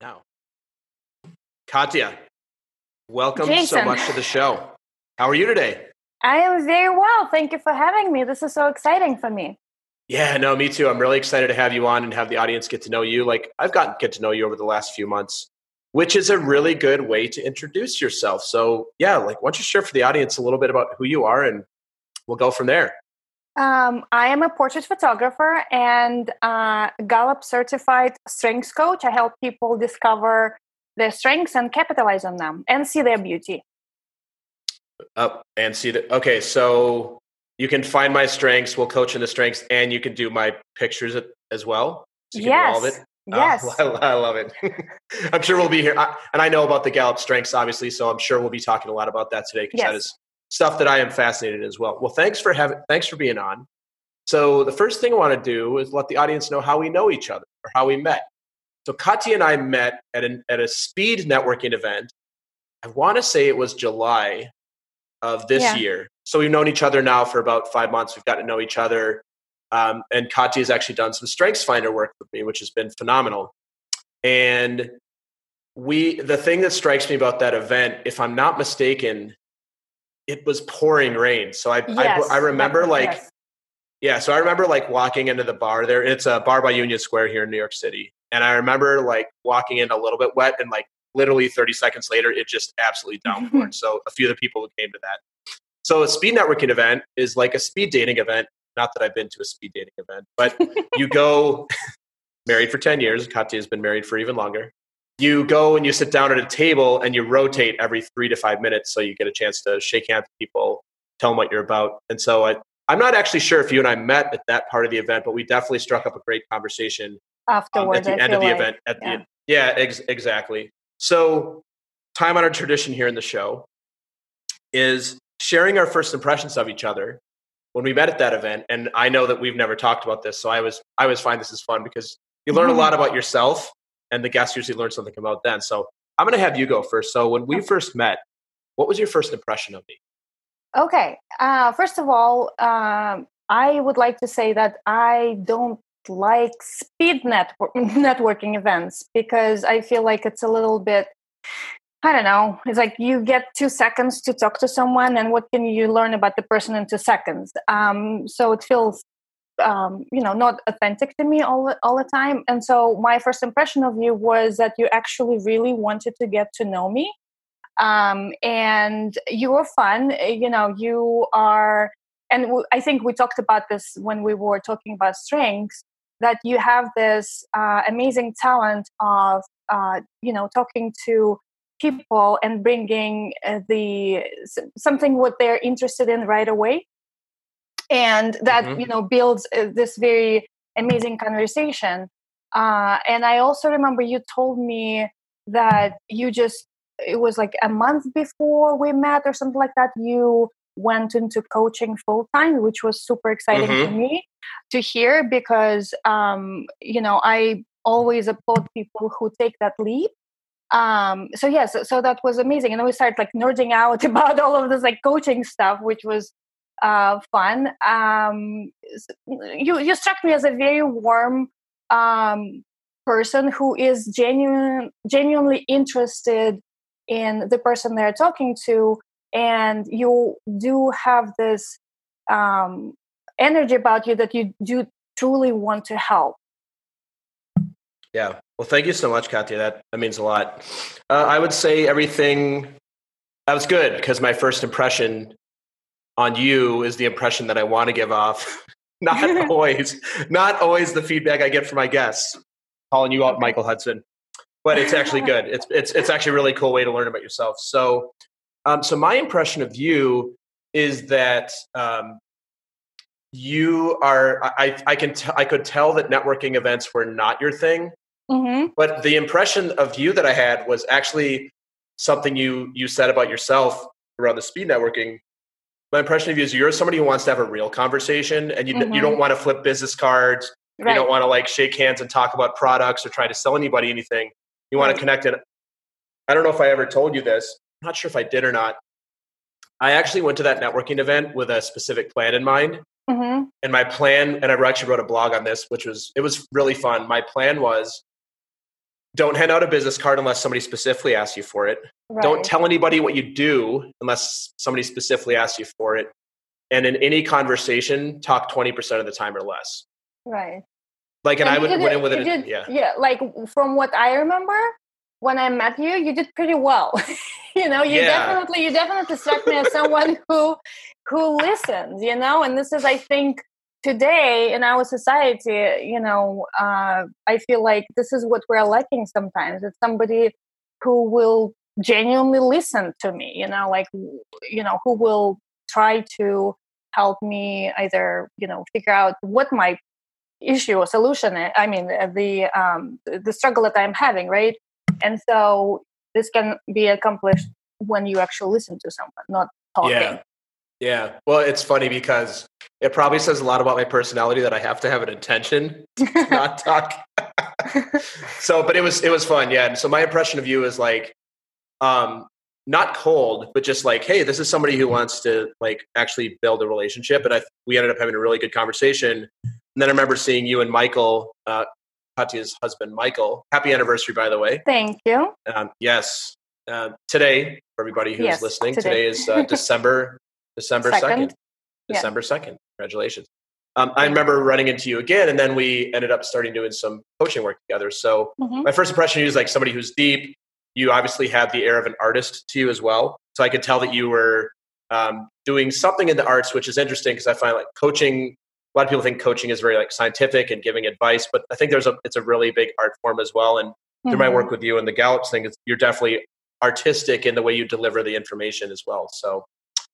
Now, Katya, welcome Jason. so much to the show. How are you today? I am very well. Thank you for having me. This is so exciting for me. Yeah, no, me too. I'm really excited to have you on and have the audience get to know you. Like I've gotten get to know you over the last few months, which is a really good way to introduce yourself. So yeah, like why don't you share for the audience a little bit about who you are and we'll go from there. Um, I am a portrait photographer and uh, Gallup certified strengths coach. I help people discover their strengths and capitalize on them and see their beauty. Up and see the Okay, so you can find my strengths. We'll coach in the strengths, and you can do my pictures as well. So you can yes. do all of it. Yes. Oh, I, I love it. I'm sure we'll be here, I, and I know about the Gallup strengths, obviously. So I'm sure we'll be talking a lot about that today because Yes. that is stuff that I am fascinated in as well. Well, thanks for having, thanks for being on. So the first thing I want to do is let the audience know how we know each other or how we met. So Katya and I met at an at a speed networking event. I want to say it was July of this Yeah. year. So we've known each other now for about five months. We've gotten to know each other. Um, and Katya has actually done some Strengths Finder work with me, which has been phenomenal. And we, the thing that strikes me about that event, if I'm not mistaken, it was pouring rain. So I, Yes. I, I remember like, Yes. yeah, so I remember like walking into the bar there. It's a bar by Union Square here in New York City. And I remember like walking in a little bit wet and like literally 30 seconds later, it just absolutely downpoured. so a few of the people who came to that. So a speed networking event is like a speed dating event. Not that I've been to a speed dating event, but you go married for 10 years. Katya has been married for even longer. You go and you sit down at a table and you rotate every three to five minutes so you get a chance to shake hands with people, tell them what you're about. And so I, I'm not actually sure if you and I met at that part of the event, but we definitely struck up a great conversation um, Afterwards, at the I end of the like. event. At yeah. the yeah, ex- exactly. So, time honored tradition here in the show is sharing our first impressions of each other when we met at that event. And I know that we've never talked about this, so I was I always find this is fun because you learn a lot about yourself, and the guests usually learn something about them. So, I'm going to have you go first. So, when we first met, what was your first impression of me? Okay. Uh, first of all, um, I would like to say that I don't like speed network- networking events because I feel like it's a little bit, I don't know, it's like you get two seconds to talk to someone, and what can you learn about the person in two seconds? Um, so it feels, um, you know, not authentic to me all, all the time. And so my first impression of you was that you actually really wanted to get to know me um, and you were fun. You know, you are, and w- I think we talked about this when we were talking about strengths. That you have this uh, amazing talent of, uh, you know, talking to people and bringing uh, the something what they're interested in right away, and that Mhm. you know builds uh, this very amazing conversation. Uh, and I also remember you told me that you just it was like a month before we met or something like that you went into coaching full time which was super exciting to me to hear because um you know i always applaud people who take that leap um so yes so, so that was amazing and then we started like nerding out about all of this like coaching stuff which was uh fun um you you struck me as a very warm um person who is genuine genuinely interested in the person they're talking to and you do have this um, energy about you that you do truly want to help Yeah. Well, thank you so much, Katya. That, that means a lot. Uh, I would say everything that was good because my first impression on you is the impression that I want to give off. not always, not always the feedback I get from my guests. Calling you out, Michael Hudson, but it's actually good. It's it's it's actually a really cool way to learn about yourself. So, um, so my impression of you is that um, you are. I I can t- I could tell that networking events were not your thing mm-hmm. but the impression of you that I had was actually something you you said about yourself around the speed networking. My impression of you is you're somebody who wants to have a real conversation, and you you Mhm. don't want to flip business cards. right You don't want to like shake hands and talk about products or try to sell anybody anything. You want Right. to connect it. I don't know if I ever told you this. I'm not sure if I did or not. I actually went to that networking event with a specific plan in mind mm-hmm. and my plan and i actually wrote a blog on this which was it was really fun my plan was don't hand out a business card unless somebody specifically asks you for it. Right. Don't tell anybody what you do unless somebody specifically asks you for it. And in any conversation, talk 20% of the time or less. Right. Like, and, and I would went in with it. Did, yeah. Yeah. Like from what I remember, when I met you, you did pretty well. you know, you yeah. definitely, you definitely struck me as someone who, who listens, you know, and this is, I think, today in our society, you know, uh, I feel like this is what we're lacking sometimes. It's somebody who will genuinely listen to me, you know, like, you know, who will try to help me either, you know, figure out what my issue or solution. I mean, the, um, the struggle that I'm having, right? And so this can be accomplished when you actually listen to someone, not talking. Yeah. Yeah. Well, it's funny because it probably says a lot about my personality that I have to have an intention to not talk. so, but it was it was fun, yeah. And so my impression of you is like, um, not cold, but just like, hey, this is somebody who wants to like actually build a relationship. And I we ended up having a really good conversation. And then I remember seeing you and Michael, uh, Katya's husband, Michael. Happy anniversary, by the way. Thank you. Um, yes. Uh, today, for everybody who's yes, listening, today, today is uh, December December 2nd. December yeah. 2nd. Congratulations. Um, I remember running into you again, and then we ended up starting doing some coaching work together. So, mm-hmm. my first impression of you is like somebody who's deep. You obviously have the air of an artist to you as well. So, I could tell that you were um, doing something in the arts, which is interesting because I find like coaching. A lot of people think coaching is very like scientific and giving advice, but I think there's a it's a really big art form as well. And mm-hmm. through my mm-hmm. work with you and the Gallups thing, you're definitely artistic in the way you deliver the information as well. So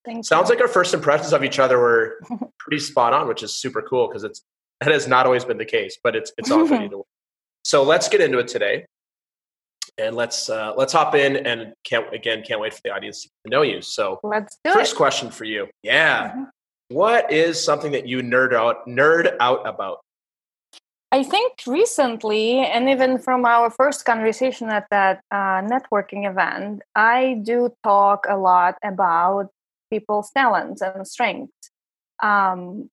Thank Sounds you. like our first impressions of each other were pretty spot on, which is super cool because it's that has not always been the case, but it's it's often either way. So let's get into it today, and let's uh, let's hop in and can't again can't wait for the audience to know you. So let's do first it. question for you, yeah. Mm-hmm. What is something that you nerd out nerd out about? I think recently, and even from our first conversation at that uh, networking event, I do talk a lot about people's talents and strengths. Um,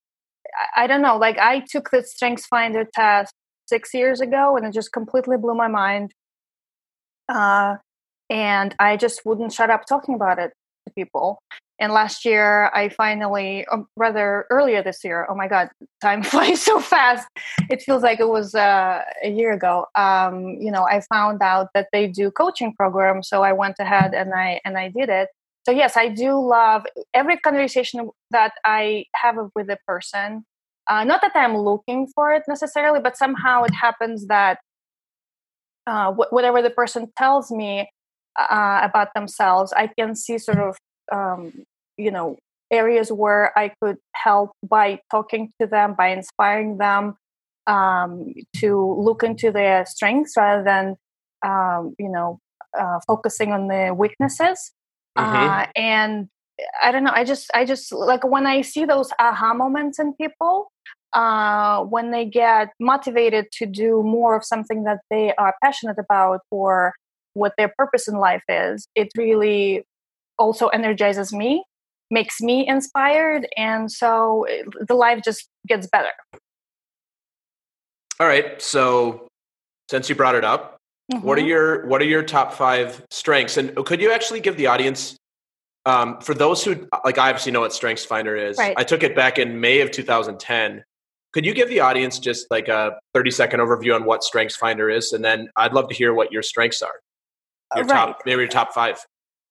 I, I don't know, like I took the Strengths Finder test six years ago and it just completely blew my mind. Uh, and I just wouldn't shut up talking about it to people. And last year, I finally, um, rather earlier this year, oh my God, time flies so fast. It feels like it was uh, a year ago. Um, you know, I found out that they do coaching programs, so I went ahead and I and I did it so yes i do love every conversation that i have with a person uh, not that i'm looking for it necessarily but somehow it happens that uh, wh- whatever the person tells me uh, about themselves i can see sort of um, you know areas where i could help by talking to them by inspiring them um, to look into their strengths rather than um, you know uh, focusing on the weaknesses. Uh, and I don't know. I just, I just like when I see those aha moments in people, uh, when they get motivated to do more of something that they are passionate about or what their purpose in life is, it really also energizes me, makes me inspired, and so it, the life just gets better. All right. So, since you brought it up, Mm-hmm. What are mm-hmm. your What are your top five strengths? And could you actually give the audience, um, for those who like, I obviously know what Strengths Finder is. Right. I took it back in May of 2010. Could you give the audience just like a 30 second overview on what Strengths Finder is, and then I'd love to hear what your strengths are. Your right. top, maybe your top five.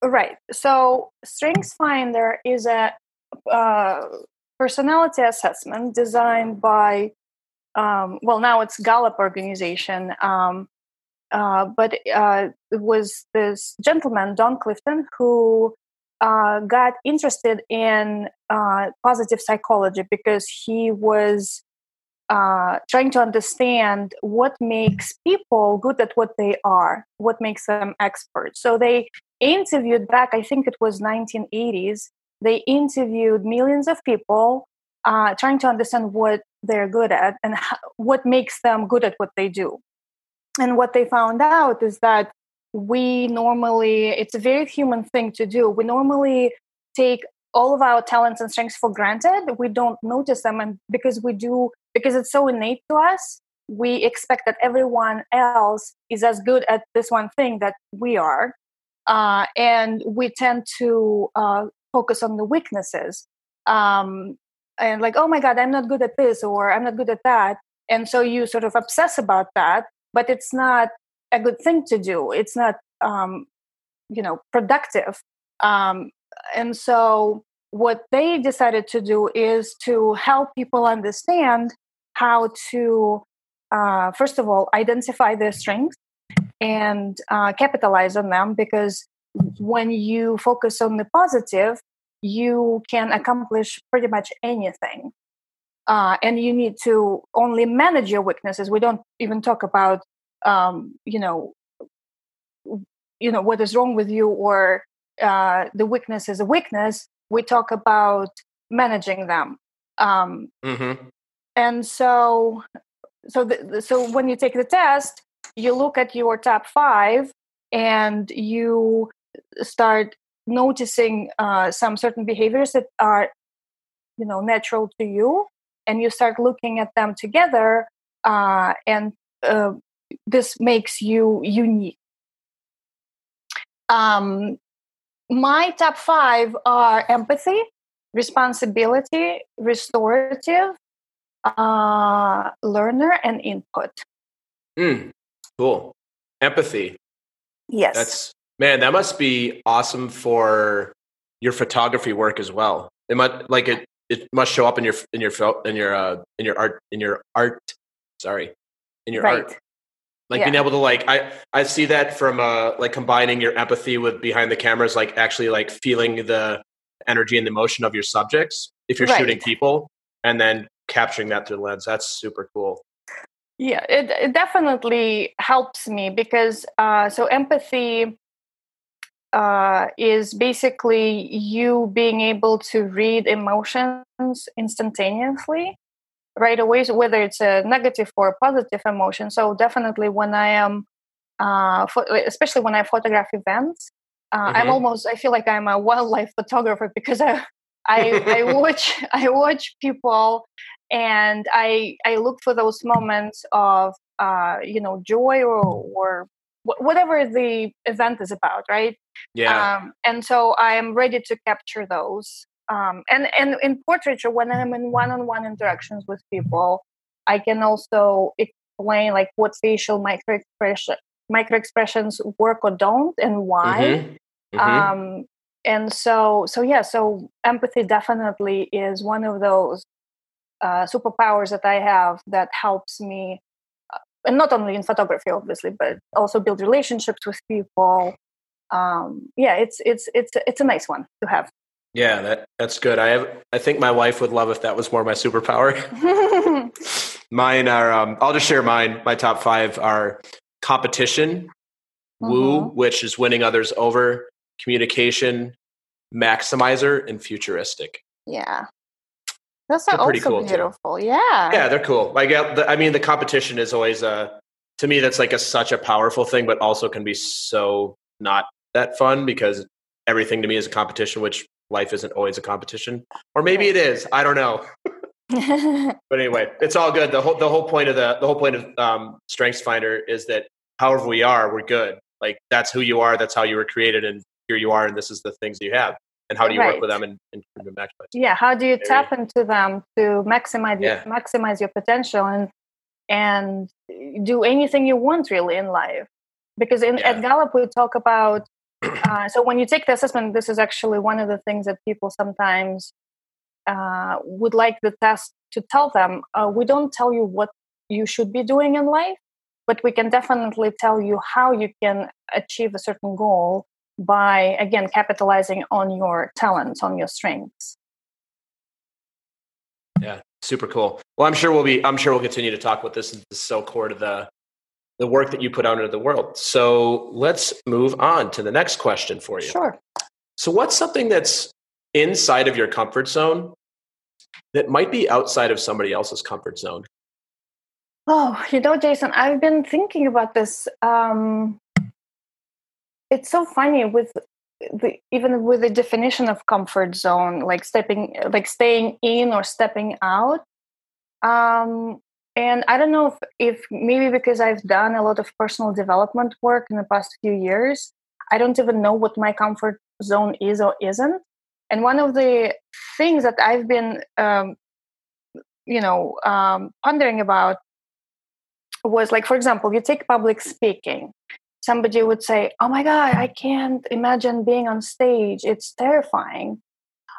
Right. So, Strengths Finder is a uh, personality assessment designed by um, well now it's gallup organization um, uh, but uh, it was this gentleman, Don Clifton, who uh, got interested in uh, positive psychology because he was uh, trying to understand what makes people good at what they are, what makes them experts. So they interviewed back, I think it was 1980s, they interviewed millions of people trying to understand what they're good at and how, what makes them good at what they do and what they found out is that we normally it's a very human thing to do. We normally take all of our talents and strengths for granted. We don't notice them and because we do because it's so innate to us we expect that everyone else is as good at this one thing that we are. Uh, and we tend to uh, focus on the weaknesses. Um, and like oh my god i'm not good at this or i'm not good at that. And so you sort of obsess about that but it's not a good thing to do. It's not um, you know productive. Um, and so what they decided to do is to help people understand how to uh, first of all identify their strengths and uh, capitalize on them because when you focus on the positive you can accomplish pretty much anything uh, and you need to only manage your weaknesses. We don't even talk about um, you know you know what is wrong with you or uh, the weakness is a weakness. We talk about managing them. Um, mm-hmm. and so so the, so when you take the test you look at your top five and you start noticing uh, some certain behaviors that are you know natural to you and you start looking at them together uh, and uh, this makes you unique um, my top five are empathy responsibility restorative uh, learner and input mm, cool empathy yes that's Man, that must be awesome for your photography work as well. It might like it. It must show up in your in your in your uh, in your art in your art. Sorry, in your right. art. Like yeah. being able to like I I see that from uh like combining your empathy with behind the cameras, like actually like feeling the energy and the emotion of your subjects if you're right. shooting people, and then capturing that through the lens. That's super cool. Yeah, it, it definitely helps me because uh, so empathy uh, is basically you being able to read emotions instantaneously right away, so whether it's a negative or a positive emotion. So definitely when I am, uh, especially when I photograph events, uh, mm-hmm. I'm almost I feel like I'm a wildlife photographer because I I, I watch I watch people and I I look for those moments of uh, you know joy or or whatever the event is about, right? Yeah. Um, and so I am ready to capture those. Um, and and in portraiture, when I'm in one-on-one interactions with people, I can also explain like what facial micro expression micro expressions work or don't, and why. Mm-hmm. Mm-hmm. Um, and so so yeah, so empathy definitely is one of those uh, superpowers that I have that helps me and not only in photography obviously but also build relationships with people. Um, yeah it's it's it's it's a nice one to have. Yeah that that's good. I have i think my wife would love if that was more my superpower. Mine are um, i'll just share mine. My top five are competition mm-hmm. woo which is winning others over communication maximizer and futuristic. Yeah those are also cool beautiful. Too. Yeah. Yeah, they're cool. Like, I mean, the competition is always a, to me, that's like a, such a powerful thing, but also can be so not that fun because everything to me is a competition, which life isn't always a competition. Or maybe it is. I don't know. but anyway, it's all good. The whole, the whole point of the, the whole point of um, Strengths Finder is that however we are, we're good. Like, that's who you are. That's how you were created. And here you are. And this is the things you have and how do you right. work with them and, and maximize yeah how do you Maybe. tap into them to maximize yeah. your, maximize your potential and and do anything you want really in life because in, yeah. at gallup we talk about uh, so when you take the assessment this is actually one of the things that people sometimes uh, would like the test to tell them uh, we don't tell you what you should be doing in life but we can definitely tell you how you can achieve a certain goal by again capitalizing on your talents on your strengths. Yeah super cool. Well i'm sure we'll be i'm sure we'll continue to talk about this this is so core to the the work that you put out into the world. So let's move on to the next question for you. Sure. So what's something that's inside of your comfort zone that might be outside of somebody else's comfort zone? Oh you know jason i've been thinking about this um it's so funny with the, even with the definition of comfort zone like stepping like staying in or stepping out um and I don't know if, if maybe because I've done a lot of personal development work in the past few years, I don't even know what my comfort zone is or isn't. And one of the things that I've been, um, you know, um, pondering about was like, for example, you take public speaking. Somebody would say, "Oh my God, I can't imagine being on stage. It's terrifying."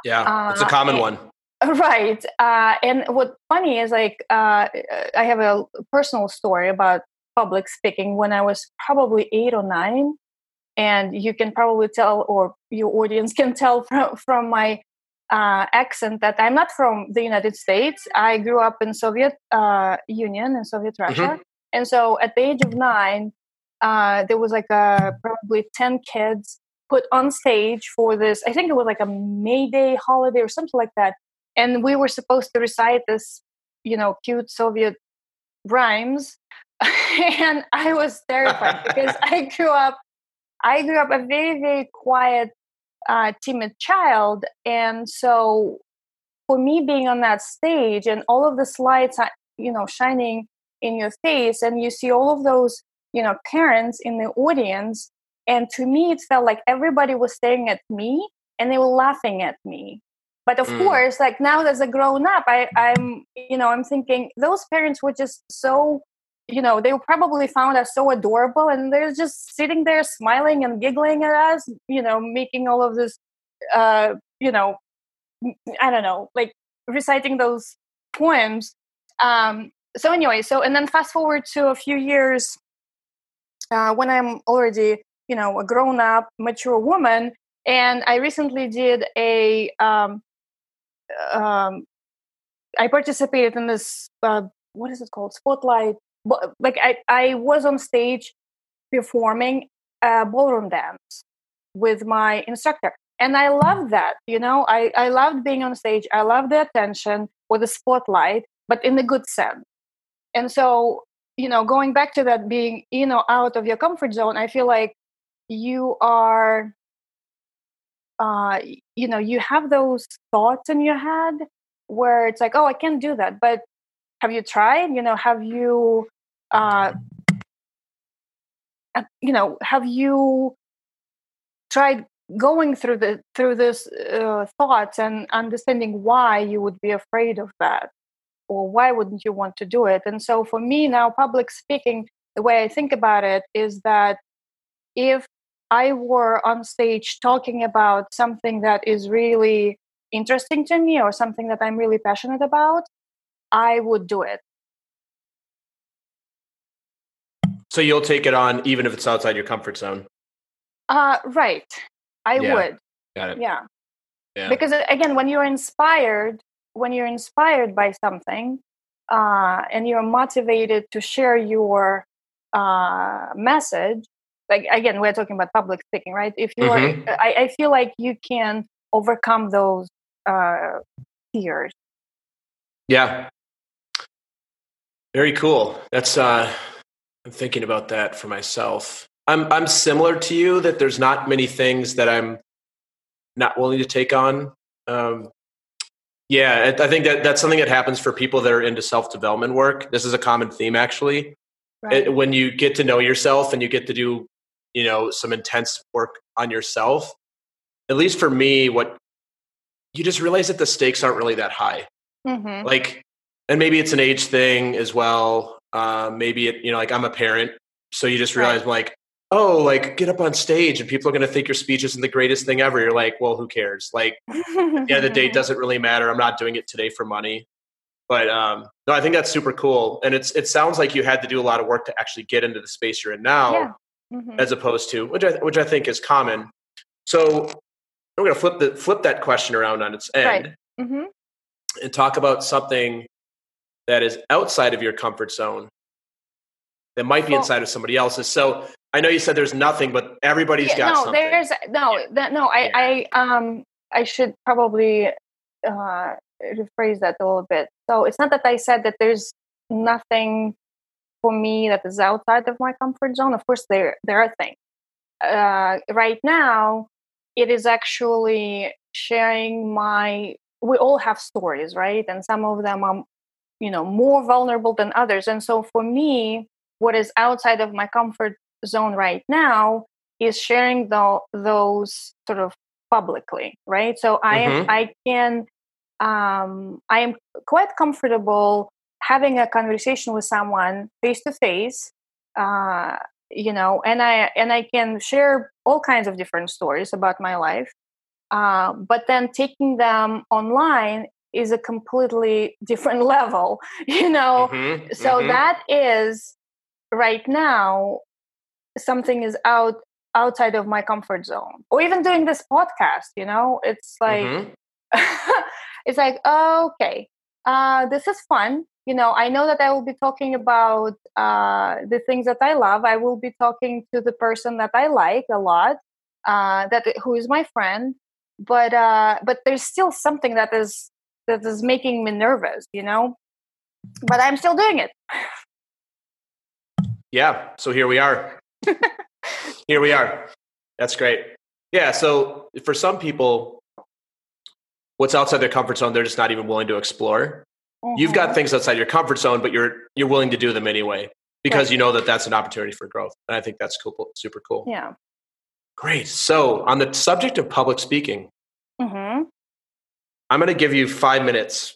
Yeah, uh, it's a common and, one. Right. Uh, and what's funny is like uh, I have a personal story about public speaking when I was probably eight or nine and you can probably tell or your audience can tell from, from my uh, accent that i'm not from the united states i grew up in soviet uh, union and soviet mm-hmm. russia mm-hmm. and so at the age of nine uh, there was like a, probably 10 kids put on stage for this i think it was like a may day holiday or something like that and we were supposed to recite this you know cute soviet rhymes and i was terrified because i grew up I grew up a very, very quiet, uh, timid child. And so for me being on that stage and all of the lights, you know, shining in your face, and you see all of those, you know, parents in the audience. And to me, it felt like everybody was staring at me and they were laughing at me. But of mm. course, like now as a grown up, I, I'm, you know, I'm thinking those parents were just so you know they probably found us so adorable and they're just sitting there smiling and giggling at us you know making all of this uh you know i don't know like reciting those poems um so anyway so and then fast forward to a few years uh, when i'm already you know a grown up mature woman and i recently did a um um i participated in this uh, what is it called? Spotlight like I, I was on stage performing a ballroom dance with my instructor and i loved that you know? I i loved being on stage i loved the attention or the spotlight but in a good sense. And so you know going back to that being you know out of your comfort zone i feel like you are uh you know you have those thoughts in your head where it's like oh i can't do that but have you tried? You know have you uh, you know have you tried going through the through this uh, thoughts and understanding why you would be afraid of that or why wouldn't you want to do it and so for me now public speaking the way i think about it is that if i were on stage talking about something that is really interesting to me or something that i'm really passionate about i would do it So you'll take it on even if it's outside your comfort zone. Uh right. I yeah. would. Got it. Yeah. yeah. Because uh, again, when you're inspired, when you're inspired by something, uh, and you're motivated to share your uh, message, like again, we're talking about public speaking, right? If you mm-hmm. are, I, I, feel like you can overcome those uh, fears. Yeah. Very cool. That's uh I'm thinking about that for myself. I'm I'm similar to you that there's not many things that I'm not willing to take on. Um, yeah, I think that that's something that happens for people that are into self development work. This is a common theme, actually. Right. It, when you get to know yourself and you get to do, you know, some intense work on yourself. At least for me, what you just realize that the stakes aren't really that high. Mm-hmm. Like, and maybe it's an age thing as well. Uh, maybe it, you know, like I'm a parent, so you just realize right. like, oh, like get up on stage and people are going to think your speech isn't the greatest thing ever. You're like, well, who cares? Like, yeah, the date doesn't really matter. I'm not doing it today for money. But um, no, I think that's super cool, and it's it sounds like you had to do a lot of work to actually get into the space you're in now, yeah. mm-hmm. as opposed to which I which I think is common. So we're going to flip the flip that question around on its end right. mm-hmm. and talk about something that is outside of your comfort zone that might be inside of somebody else's. So I know you said there's nothing, but everybody's yeah, got no, something. There's no, yeah. that, no. I, yeah. I, um, I should probably uh, rephrase that a little bit. So it's not that I said that there's nothing for me that is outside of my comfort zone. Of course, there there are things. Uh, right now, it is actually sharing my. We all have stories, right? And some of them are you know more vulnerable than others and so for me what is outside of my comfort zone right now is sharing the, those sort of publicly right so i am mm-hmm. i can um, i am quite comfortable having a conversation with someone face to face you know and i and i can share all kinds of different stories about my life uh, but then taking them online is a completely different level you know mm-hmm, so mm-hmm. That is right now something is out outside of my comfort zone or even doing this podcast you know? It's like mm-hmm. it's like okay uh, this is fun. You know i know that i will be talking about uh, the things that i love. I will be talking to the person that i like a lot uh, that who is my friend but uh, but there's still something that is that is making me nervous you know? But i'm still doing it yeah so here we are here we are that's great yeah so for some people what's outside their comfort zone they're just not even willing to explore mm-hmm. you've got mm-hmm. things outside your comfort zone but you're you're willing to do them anyway because right. you know that that's an opportunity for growth and i think that's cool super cool yeah great so on the subject of public speaking mm-hmm. i'm going to give you five minutes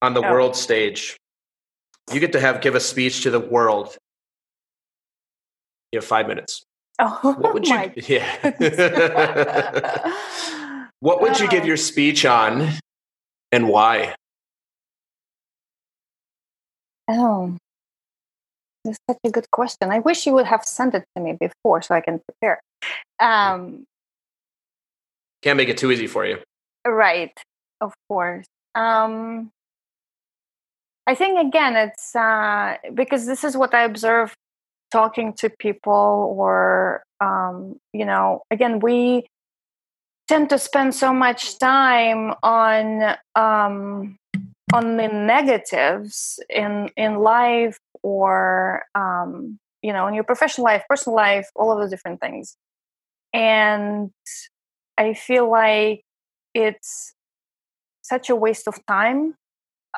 on the oh. world stage you get to have give a speech to the world you have five minutes oh what would you yeah what would you give your speech on and why Oh, that's such a good question. I wish you would have sent it to me before so I can prepare. Um, Can't make it too easy for you. Right, of course. Um, I think again, it's uh, because this is what I observe talking to people, or um, you know, again, we tend to spend so much time on um, on the negatives in in life or um, you know in your professional life personal life all of those different things. And i feel like it's such a waste of time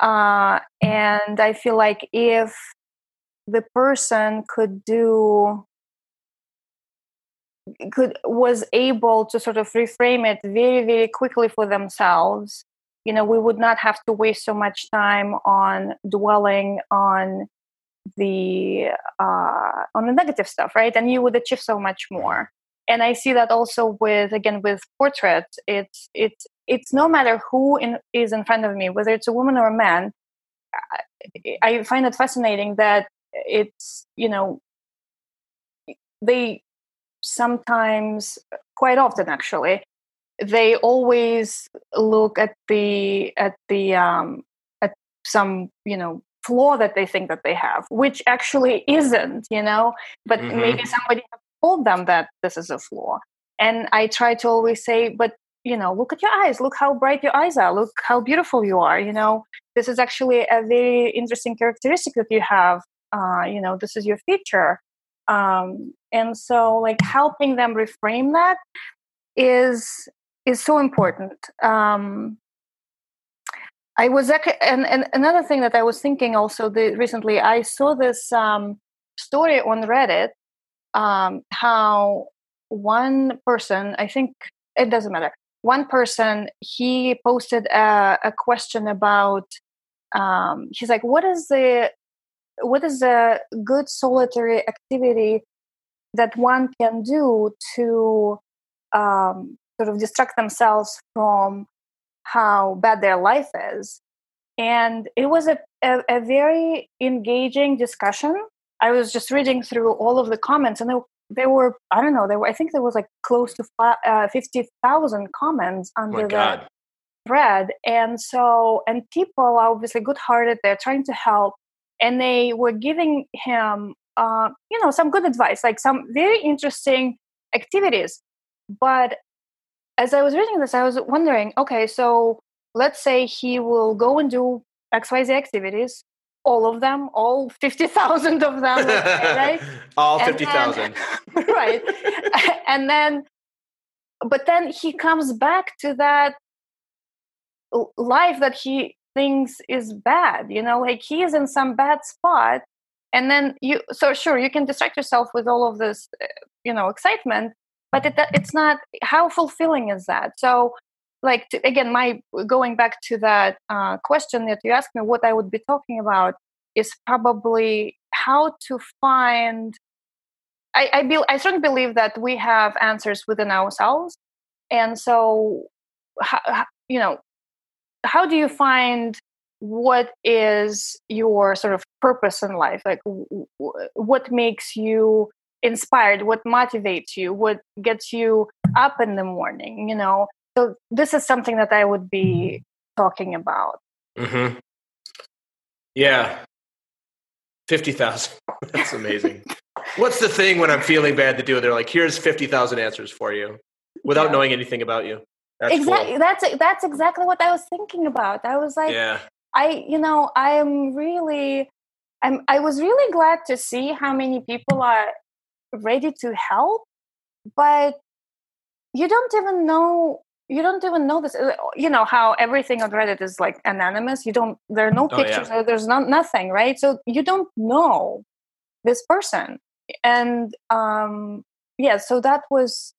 uh, and i feel like if the person could do could was able to sort of reframe it very very quickly for themselves. You know we would not have to waste so much time on dwelling on the uh, on the negative stuff right? And you would achieve so much more. And i see that also with again with portrait it's it's it's no matter who in, is in front of me whether it's a woman or a man I, I find it fascinating that it's you know they sometimes quite often actually they always look at the at the um, at some you know flaw that they think that they have, which actually isn't, you know. But mm-hmm. maybe somebody told them that this is a flaw, and I try to always say, but you know, look at your eyes. Look how bright your eyes are. Look how beautiful you are. You know, this is actually a very interesting characteristic that you have. Uh, you know, this is your feature. Um, and so, like helping them reframe that is is so important. Um, I was and, and another thing that I was thinking also the, recently, I saw this um, story on Reddit um, how one person, I think it doesn't matter, one person he posted a, a question about. Um, he's like, "What is the what is a good solitary activity that one can do to um, sort of distract themselves from how bad their life is. And it was a, a, a very engaging discussion. I was just reading through all of the comments, and there, there were, I don't know, there were, I think there was like close to uh, 50,000 comments under the thread. And so, and people are obviously good hearted, they're trying to help, and they were giving him, uh, you know, some good advice, like some very interesting activities. But as I was reading this, I was wondering, okay, so let's say he will go and do XYZ activities, all of them, all 50,000 of them, right? all 50,000. right. and then, but then he comes back to that life that he things is bad you know like he is in some bad spot and then you so sure you can distract yourself with all of this uh, you know excitement but it, it's not how fulfilling is that? So like to, again my going back to that uh, question that you asked me what i would be talking about is probably how to find i I, be, I certainly believe that we have answers within ourselves and so you know how do you find what is your sort of purpose in life? Like w- w- what makes you inspired? What motivates you? What gets you up in the morning you know? So this is something that i would be talking about. Mm-hmm. yeah. 50000 that's amazing. What's the thing when i'm feeling bad to do they're like here's 50000 answers for you without yeah. knowing anything about you that's exactly cool. that's that's exactly what i was thinking about. I was like yeah. I you know i'm really i'm i was really glad to see how many people are ready to help but you don't even know you don't even know this uh, you know how everything on reddit is like anonymous. You don't there are no pictures oh, yeah. there's not nothing right? So you don't know this person. And um yeah so that was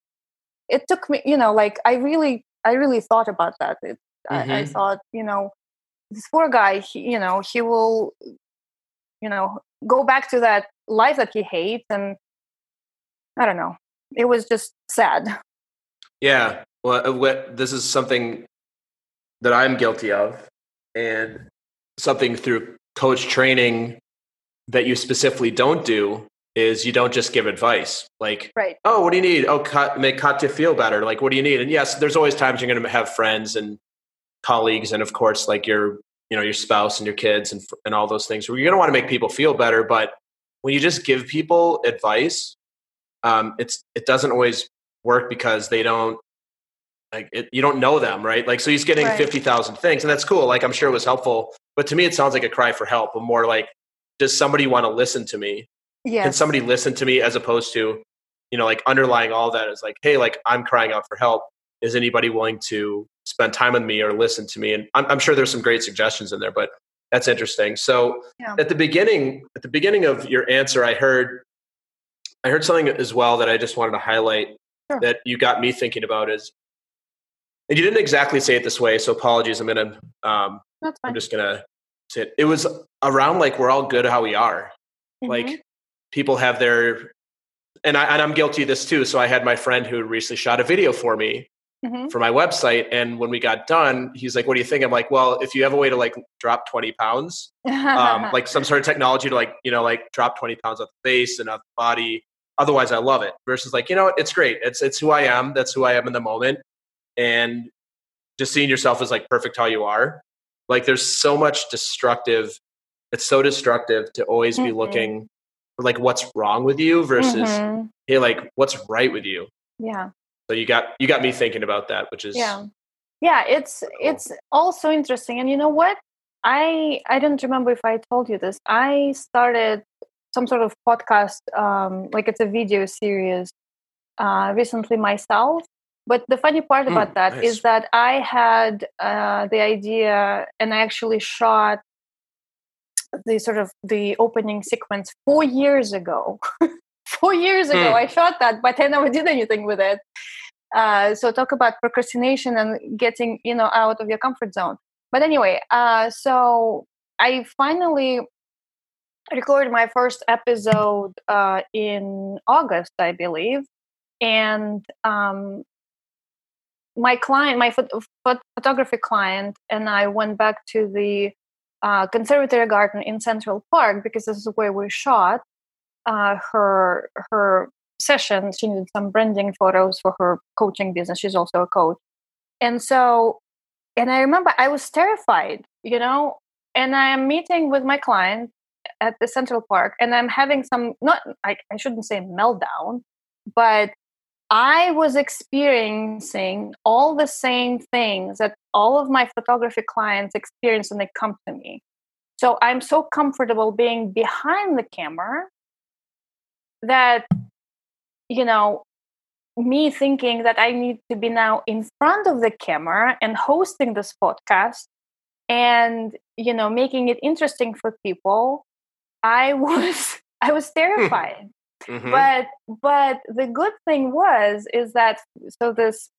it took me you know like i really i really thought about that it, mm-hmm. I, I, mm-hmm. thought you know this poor guy he, you know he will you know go back to that life that he hates and I don't know. It was just sad. Yeah. Well, uh, this is something that I'm guilty of, and something through coach training that you specifically don't do is you don't just give advice. Like right. oh what do you need? Oh cut, make Katya feel better. Like what do you need? And yes there's always times you're going to have friends and colleagues and of course like your you know your spouse and your kids and and all those things. Where you're going to want to make people feel better but when you just give people advice um, it's it doesn't always work because they don't like it, you don't know them right? Like so he's getting right. 50,000 things and that's cool. Like I'm sure it was helpful but to me it sounds like a cry for help but more like does somebody want to listen to me can somebody listen to me as opposed to you know like underlying all that is like hey like I'm crying out for help is anybody willing to spend time with me or listen to me and I'm, I'm sure there's some great suggestions in there but that's interesting so yeah. at the beginning at the beginning of your answer I heard I heard something as well that I just wanted to highlight sure. that you got me thinking about is, and you didn't exactly say it this way, so apologies. I'm gonna, um, I'm just gonna say it. It was around like we're all good how we are. Mm-hmm. Like people have their, and I and I'm guilty of this too. So I had my friend who recently shot a video for me mm-hmm. for my website, and when we got done, he's like, "What do you think?" I'm like, "Well, if you have a way to like drop 20 pounds, um, like some sort of technology to like you know like drop 20 pounds off the face and off the body." otherwise I love it. Versus like, you know, it's great. It's it's who I am. That's who I am in the moment. And just seeing yourself as like perfect how you are. Like there's so much destructive. It's so destructive to always mm-hmm. be looking like what's wrong with you versus mm-hmm. hey, like what's right with you. Yeah. So you got you got me thinking about that, which is yeah, yeah. It's cool. it's also interesting, and you know what? I I don't remember if I told you this. I started some sort of podcast, um, like it's a video series, uh, recently myself. But the funny part mm, about that nice. is that I had uh, the idea and I actually shot the sort of the opening sequence four years ago. four years ago, mm. I shot that, but I never did anything with it. Uh, so talk about procrastination and getting you know out of your comfort zone. But anyway, uh, so I finally recorded my first episode uh, in August, I believe, and um, my client, my phot- photography client, and I went back to the uh, conservatory garden in Central Park because this is where we shot uh, her her session. She needed some branding photos for her coaching business. She's also a coach, and so, and I remember I was terrified, you know. And I am meeting with my client at the Central Park, and I'm having some not I, I shouldn't say meltdown, but I was experiencing all the same things that all of my photography clients experience when they come to me. So I'm so comfortable being behind the camera that, you know, me thinking that I need to be now in front of the camera and hosting this podcast and you know making it interesting for people. I was i was hmm. terrified mm-hmm. but but the good thing was is that so this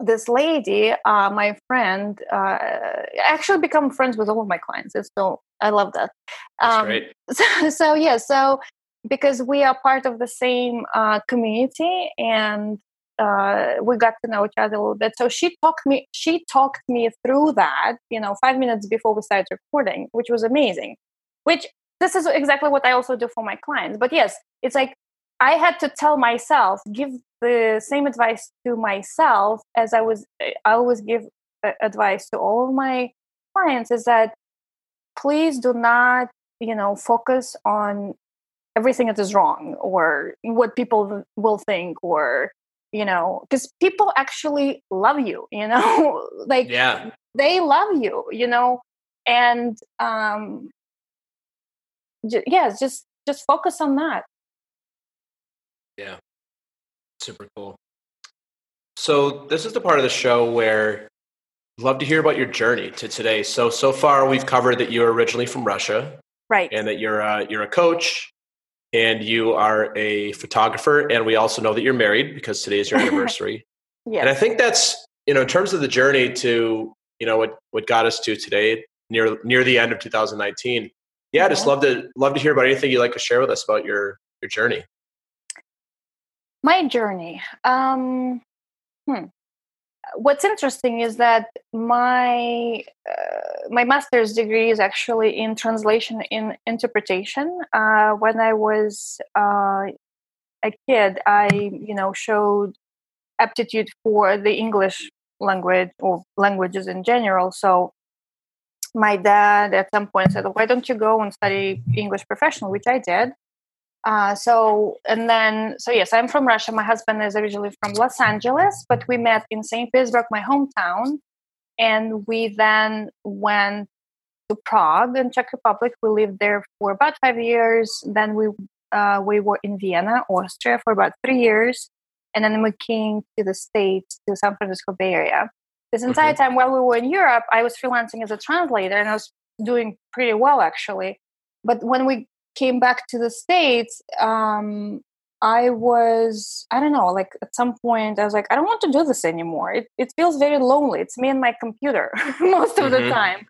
this lady uh, my friend uh, actually become friends with all of my clients it's so i love that um, great. So, so yeah so because we are part of the same uh, community and uh, we got to know each other a little bit. So she talked me she talked me through that, you know, five minutes before we started recording, which was amazing. Which this is exactly what I also do for my clients. But yes, it's like I had to tell myself, give the same advice to myself as I was I always give uh, advice to all of my clients is that please do not, you know, focus on everything that is wrong or what people will think or you know because people actually love you you know? Like yeah. they love you you know? And um j- yeah just just focus on that. Yeah. Super cool. So this is the part of the show where I'd love to hear about your journey to today. So so far we've covered that you're originally from russia right. and that you're a, you're a coach and you are a photographer and we also know that you're married because today is your anniversary. Yeah and i think that's you know in terms of the journey to you know what what got us to today near near the end of 2019 yeah, just love to love to hear about anything you'd like to share with us about your your journey my journey um hmm what's interesting is that my uh, my master's degree is actually in translation in interpretation. Uh, when I was uh, a kid, I you know showed aptitude for the English language or languages in general. So my dad at some point said, "Why don't you go and study English professional?" Which I did. Uh, so and then so yes i'm from russia. My husband is originally from los angeles but we met in st petersburg my hometown. And we then went to prague in czech republic. We lived there for about five years. Then we uh, we were in vienna austria for about three years. And then we came to the states to san francisco bay area this entire mm-hmm. time while we were in europe i was freelancing as a translator and i was doing pretty well actually but when we came back to the states um, i was i don't know like at some point i was like i don't want to do this anymore it, it feels very lonely it's me and my computer most of mm-hmm. the time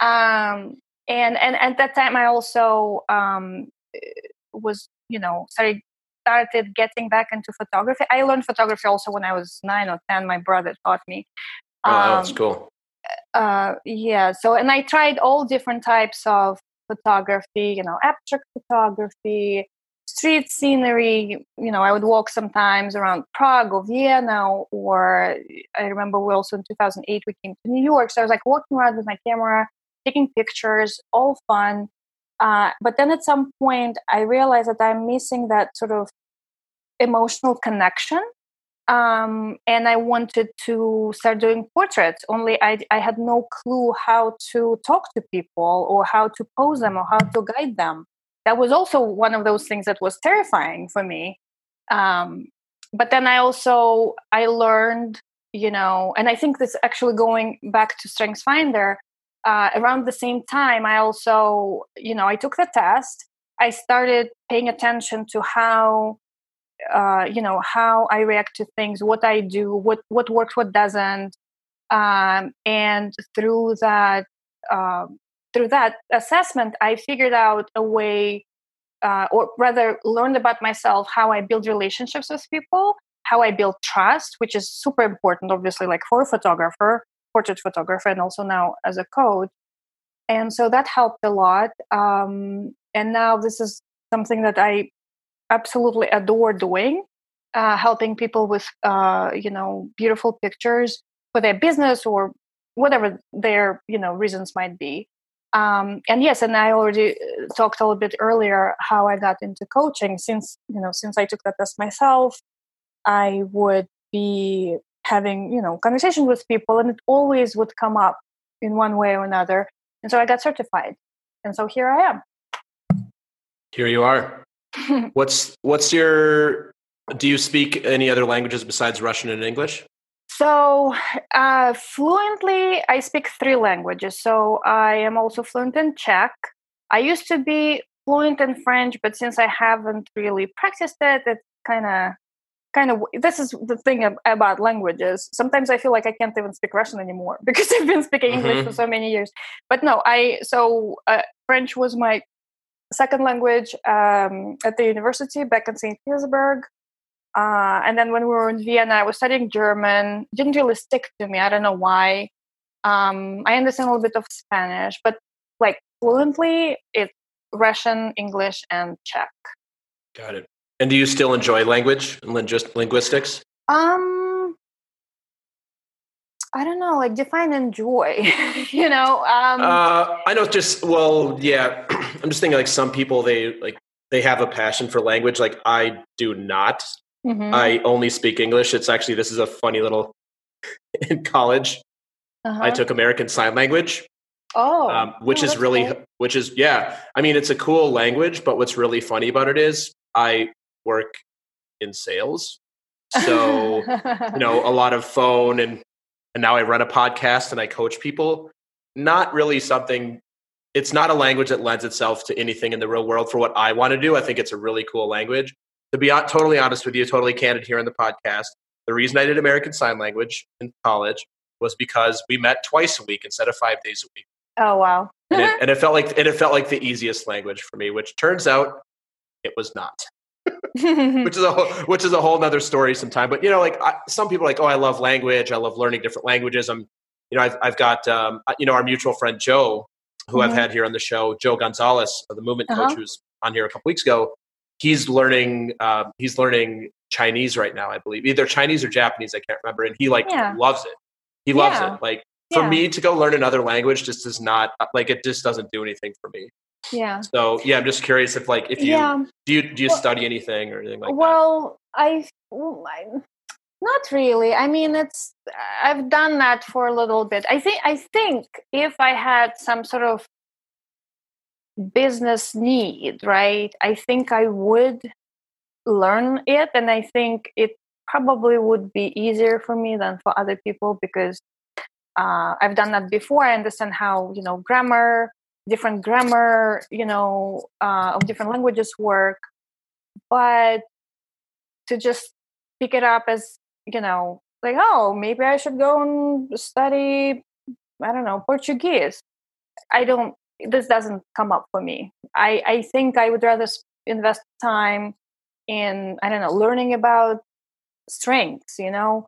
um, and and at that time i also um, was you know started started getting back into photography i learned photography also when i was nine or ten my brother taught me oh that's um, cool uh, yeah so and i tried all different types of photography, you know, abstract photography, street scenery. You know, I would walk sometimes around Prague or Vienna, or I remember we also in 2008 we came to New York. So I was like walking around with my camera, taking pictures, all fun. Uh, but then at some point, I realized that I'm missing that sort of emotional connection um, and I wanted to start doing portraits. Only I, I had no clue how to talk to people or how to pose them or how to guide them. That was also one of those things that was terrifying for me. Um, but then I also I learned, you know, and I think this actually going back to Strengths Finder. Uh, around the same time, I also, you know, I took the test. I started paying attention to how uh, you know how i react to things what i do what what works what doesn't um, and through that uh, through that assessment i figured out a way uh, or rather learned about myself how i build relationships with people how i build trust which is super important obviously like for a photographer portrait photographer and also now as a coach and so that helped a lot um, and now this is something that i absolutely adore doing, uh, helping people with uh, you know beautiful pictures for their business or whatever their you know reasons might be. Um, and yes, and I already uh, talked a little bit earlier how I got into coaching. Since you know, since I took that test myself, I would be having you know conversations with people, and it always would come up in one way or another. And so I got certified, and so here I am. Here you are. what's what's your do you speak any other languages besides Russian and English? So, uh, fluently, I speak three languages. So, I am also fluent in Czech. I used to be fluent in French, but since I haven't really practiced it, it's kind of kind of this is the thing about languages. Sometimes i feel like i can't even speak russian anymore because i've been speaking english mm-hmm. for so many years. But no i so uh, french was my second language um, at the university back in st petersburg. Uh, and then when we were in vienna i was studying german. Didn't really stick to me. I don't know why. Um, i understand a little bit of spanish but like fluently it's russian english and czech. Got it and do you still enjoy language and just linguistics? Um, I don't know, like define enjoy. you know, um, uh, I know. Just well, yeah. I'm just thinking like some people they like they have a passion for language. Like I do not. Mm-hmm. I only speak English. It's actually this is a funny little. in college, uh-huh. I took American Sign Language. Oh, um, which oh, is really, cool. which is yeah. I mean, it's a cool language, but what's really funny about it is I work in sales. So, you know, a lot of phone and and now I run a podcast and I coach people. Not really something it's not a language that lends itself to anything in the real world for what I want to do. I think it's a really cool language. To be totally honest with you, totally candid here in the podcast, the reason I did American Sign Language in college was because we met twice a week instead of five days a week. Oh wow! and, it, and it felt like and it felt like the easiest language for me, which turns out it was not. Which is a whole, which is a whole nother story sometime. But you know, like I, some people are like, oh, I love language. I love learning different languages. I'm, you know, I've, I've got, um, you know, our mutual friend Joe, who mm-hmm. I've had here on the show, Joe Gonzalez, the movement uh-huh. coach, who's on here a couple weeks ago. He's learning, uh, he's learning Chinese right now, I believe, either Chinese or Japanese. I can't remember, and he like yeah. loves it. He loves yeah. it. Like for yeah. me to go learn another language just does not like it just doesn't do anything for me yeah. So yeah i'm just curious if like if you yeah. do you do you well, study anything or anything like well, that well i not really. I mean it's i've done that for a little bit. I think i think if i had some sort of business need right i think i would learn it and i think it probably would be easier for me than for other people because uh, i've done that before. I understand how you know grammar different grammar, you know, uh, of different languages work. But to just pick it up as, you know, like, oh, maybe I should go and study, I don't know, Portuguese. I don't, this doesn't come up for me. I, I think I would rather invest time in, I don't know, learning about strengths, you know,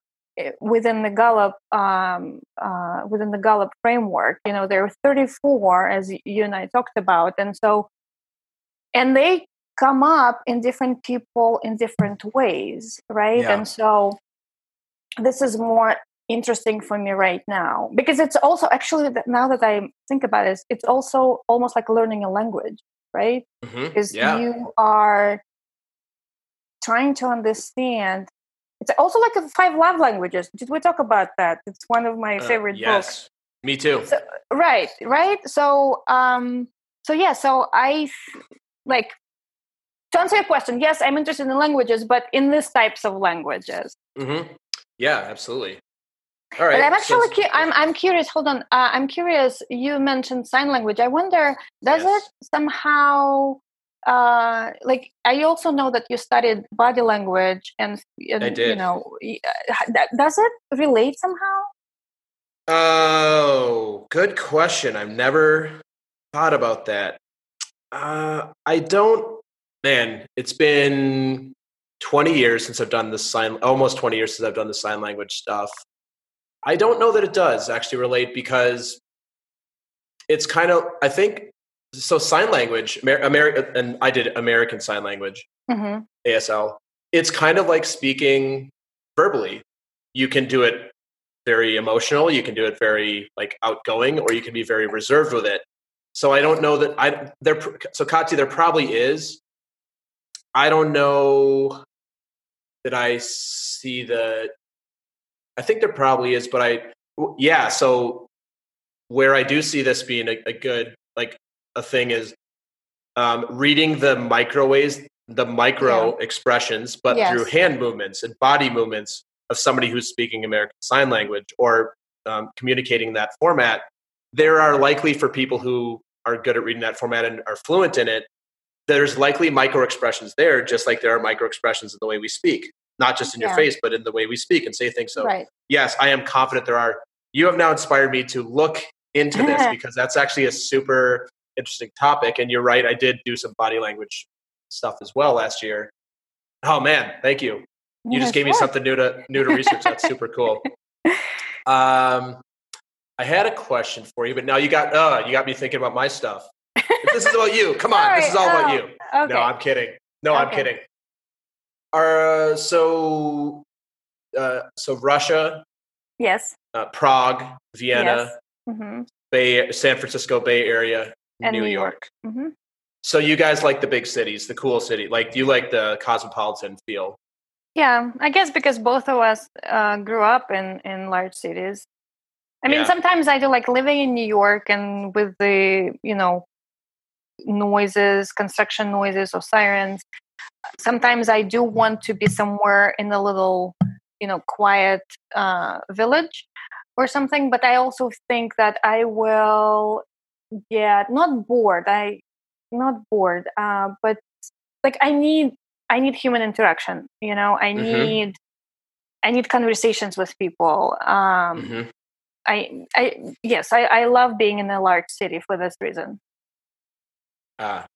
within the Gallup um, uh, within the Gallup framework. You know, there are 34, as you and I talked about, and so and they come up in different people in different ways, right? Yeah. And so this is more interesting for me right now because it's also actually now that I think about it, it's also almost like learning a language, right? Mm-hmm. Because yeah. you are trying to understand it's also like a five love languages. Did we talk about that? It's one of my uh, favorite yes. books. Me too. So, right, right. So, um, so yeah. So I like to answer your question. Yes, I'm interested in languages, but in these types of languages. Mm-hmm. Yeah, absolutely. All right. But I'm actually cu- I'm I'm curious. Hold on. Uh, I'm curious. You mentioned sign language. I wonder does yes. it somehow uh like i also know that you studied body language and, and I did. you know uh, does it relate somehow? Oh good question. I've never thought about that. Uh i don't man it's been 20 years since i've done the sign almost 20 years since i've done the sign language stuff. I don't know that it does actually relate because it's kind of i think so sign language, American, and I did American Sign Language, mm-hmm. ASL. It's kind of like speaking verbally. You can do it very emotional. You can do it very like outgoing, or you can be very reserved with it. So I don't know that I there. So Katya, there probably is. I don't know that I see the. I think there probably is, but I yeah. So where I do see this being a, a good like a thing is um, reading the micro ways, the micro yeah. expressions, but yes. through hand movements and body movements of somebody who's speaking American Sign Language or um, communicating that format, there are likely for people who are good at reading that format and are fluent in it, there's likely micro expressions there, just like there are micro expressions in the way we speak, not just in your face, but in the way we speak and say things. So, right. yes, I am confident there are. You have now inspired me to look into this because that's actually a super interesting topic. And you're right, I did do some body language stuff as well last year. Oh man, thank you. You Yeah, just gave me something new to new to research. That's super cool. Um, I had a question for you, but now you got uh, you got me thinking about my stuff. If this is about you. Come on, this is all Sorry. about Oh, you. Okay. No, I'm kidding. No, I'm Okay. kidding. Uh, so, uh, so Russia, yes. uh, Prague, Vienna, Yes. hmm Bay, San Francisco Bay Area, And New, New York. York. hmm So you guys like the big cities, the cool city. Like you like the cosmopolitan feel. Yeah, I guess because both of us uh, grew up in in large cities. I mean, Yeah. sometimes I do like living in New York and with the you know noises, construction noises or sirens. Sometimes I do want to be somewhere in a little, you know, quiet uh, village or something. But I also think that I will get not bored. I not bored, uh, but like I need I need human interaction. You know, I Mhm. need I need conversations with people. Um, Mhm. I I yes, I, I love being in a large city for this reason. Ah,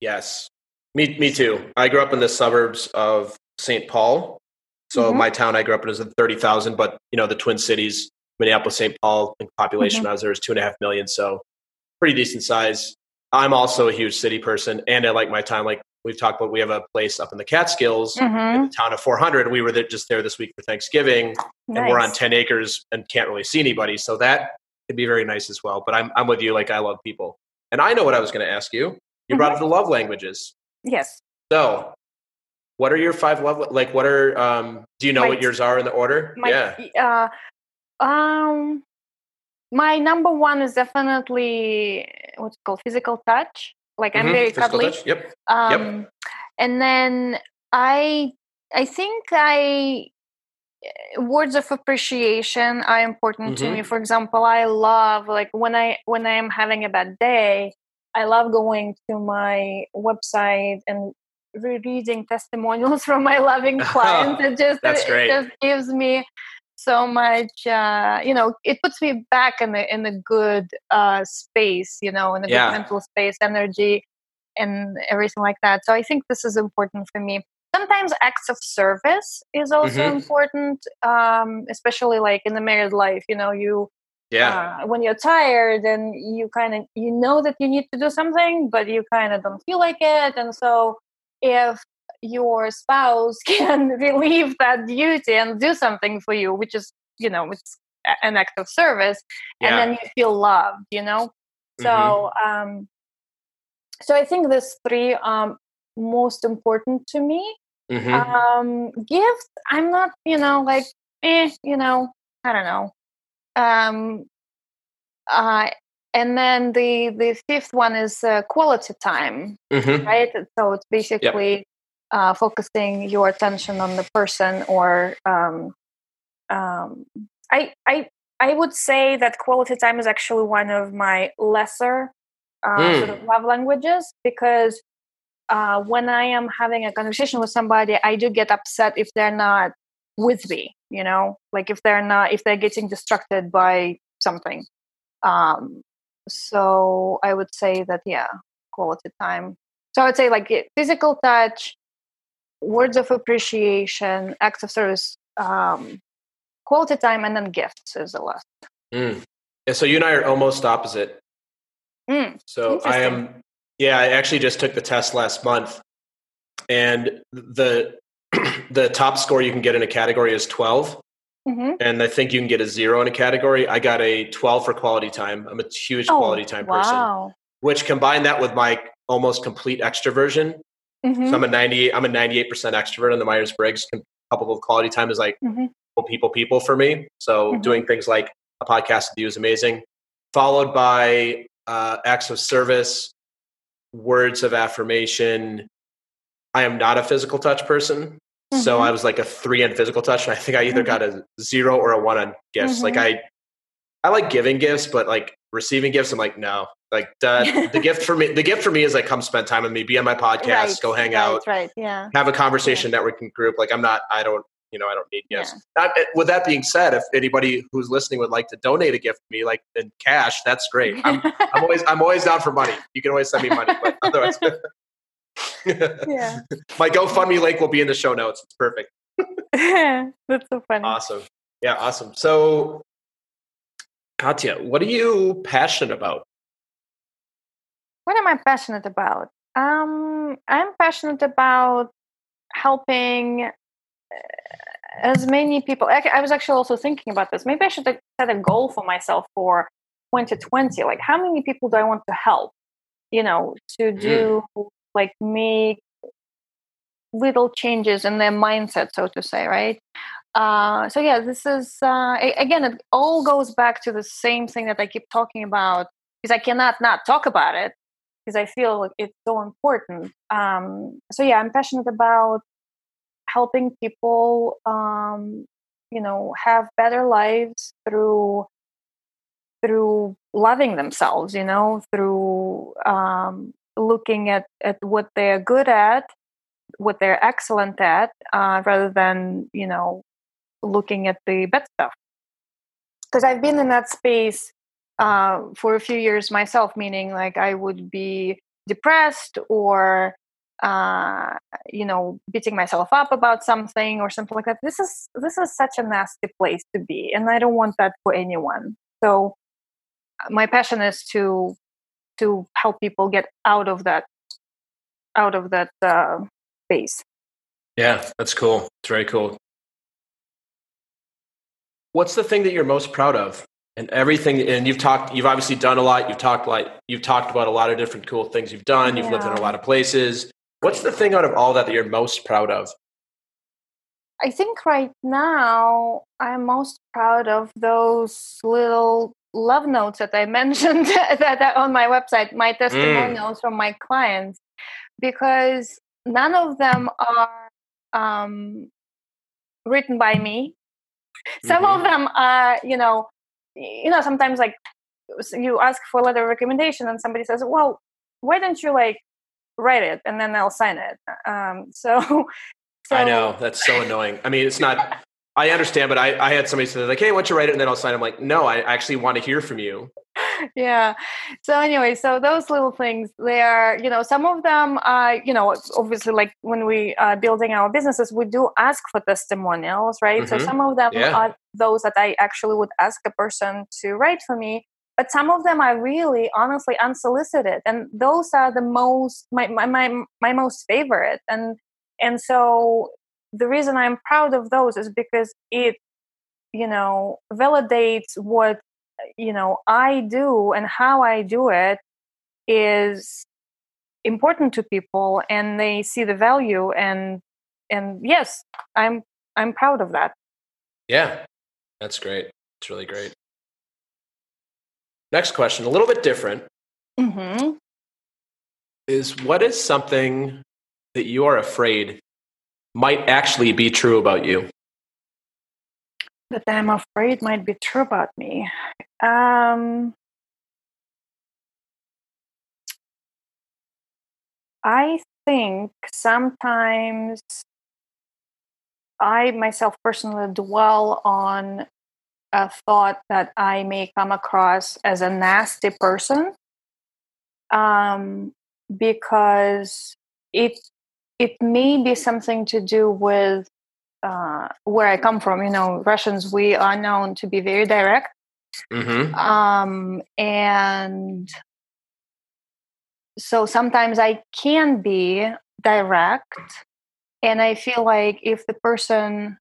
yes. Me, me too. I grew up in the suburbs of St. Paul. So Mhm. my town I grew up in is at 30,000, but you know, the Twin Cities, Minneapolis, St. Paul, population Mhm. when I was there was two and a half million. So pretty decent size. I'm also a huge city person and I like my time. Like we've talked about, we have a place up in the Catskills, Mm-hmm. the town of 400. We were there, just there this week for Thanksgiving and we're on 10 acres and can't really see anybody. So that could be very nice as well. But I'm, I'm with you. Like I love people. And I know what I was going to ask you. You brought up the love languages. Yes. So what are your five love, like what are, um, do you know My- what yours are in the order? My, yeah. Uh, um, my number one is definitely what's it called physical touch. Like I'm Mhm. very Physical cuddly. touch? Yep. Um, and then I, I think I words of appreciation are important to Mhm. me. For example, I love like when I when I am having a bad day, I love going to my website and reading testimonials from my loving clients. It just That's it great. just gives me so much uh, you know it puts me back in the in the good uh, space you know in the Yeah. good mental space energy and everything like that so i think this is important for me sometimes acts of service is also Mhm. important um, especially like in the married life you know you Yeah. uh, when you're tired and you kind of you know that you need to do something but you kind of don't feel like it and so if your spouse can relieve that duty and do something for you which is you know it's an act of service and then you feel loved you know so Mhm. um so i think these three um most important to me Mhm. um gifts i'm not you know like eh you know i don't know um uh and then the the fifth one is uh, quality time Mhm. right so it's basically uh focusing your attention on the person or um um i i i would say that quality time is actually one of my lesser uh, sort of love languages because uh, when I am having a conversation with somebody, I do get upset if they're not with me. You know, like if they're not, if they're getting distracted by something. Um, so I would say that yeah, quality time. So I would say like physical touch, words of appreciation, acts of service, um, quality time, and then gifts is the last. Mm. Yeah, so you and I are almost opposite. Mm, So I am, yeah, I actually just took the test last month, and the the top score you can get in a category is twelve, hmm and I think you can get a zero in a category. I got a twelve for quality time. I'm a huge quality time person, Oh, which combine that with my almost complete extroversion. Mhm. So I'm a ninety, I'm a ninety-eight percent extrovert on the Myers Briggs. couple of quality time is like Mhm. people, people, people for me. So Mhm. doing things like a podcast with you is amazing. Followed by uh, acts of service, words of affirmation. I am not a physical touch person. Mm-hmm. So I was like a three in physical touch, and I think I either got a zero or a one on gifts. Mm-hmm. Like I, I like giving gifts, but like receiving gifts, I'm like no. Like the, the gift for me, the gift for me is like come spend time with me, be on my podcast, right, go hang right, out, right? Yeah, have a conversation, yeah. networking group. Like I'm not, I don't, you know, I don't need gifts. Yeah. Not, eh, with that being said, if anybody who's listening would like to donate a gift to me, like in cash, that's great. I'm, I'm always, I'm always down for money. You can always send me money, but otherwise, yeah. My GoFundMe link will be in the show notes. It's perfect. that's so funny. Awesome. Yeah, awesome. So, Katya, what are you passionate about? What am I passionate about? Um, I'm passionate about helping uh, as many people. I was actually also thinking about this. Maybe I should set a goal for myself for 2020. Like, how many people do I want to help? You know, to do mm. like make little changes in their mindset, so to say, right? Uh, so yeah, this is uh, again, it all goes back to the same thing that I keep talking about because I cannot not talk about it because I feel it's so important. Um, so yeah, I'm passionate about helping people, um, you know, have better lives through through loving themselves. You know, through um, looking at at what they're good at, what they're excellent at, uh, rather than you know looking at the bad stuff. Because I've been in that space uh, for a few years myself, meaning like I would be depressed or uh, you know beating myself up about something or something like that. This is this is such a nasty place to be, and I don't want that for anyone. So my passion is to to help people get out of that out of that uh, space. Yeah, that's cool. It's very cool. What's the thing that you're most proud of and everything and you've talked you've obviously done a lot you've talked like you've talked about a lot of different cool things you've done you've yeah. lived in a lot of places what's the thing out of all that that you're most proud of i think right now i'm most proud of those little love notes that i mentioned that are on my website my mm. testimonials mm. from my clients because none of them are um, written by me some mm-hmm. of them are you know you know sometimes like you ask for a letter of recommendation and somebody says well why don't you like write it? and then they'll sign it. Um, so, so i know. That's so annoying. I mean it's not i understand but i, I had somebody say like hey why don't you write it? and then i'll sign i'm like no i actually want to hear from you yeah so anyway so those little things they are you know some of them are you know obviously like when we are building our businesses we do ask for testimonials right mm-hmm. so some of them yeah. are those that i actually would ask a person to write for me but some of them are really honestly unsolicited and those are the most my my my, my most favorite and and so the reason i'm proud of those is because it you know validates what you know i do and how i do it is important to people and they see the value and and yes i'm i'm proud of that. Yeah. That's great. It's really great. Next question a little bit different. Mm-hmm. is what is something that you are afraid might actually be true about you that I'm afraid might be true about me. Um, I think sometimes I myself personally dwell on a thought that I may come across as a nasty person um, because it it may be something to do with uh, where I come from, you know, Russians, we are known to be very direct. Mm-hmm. Um, and so sometimes I can be direct, and I feel like if the person,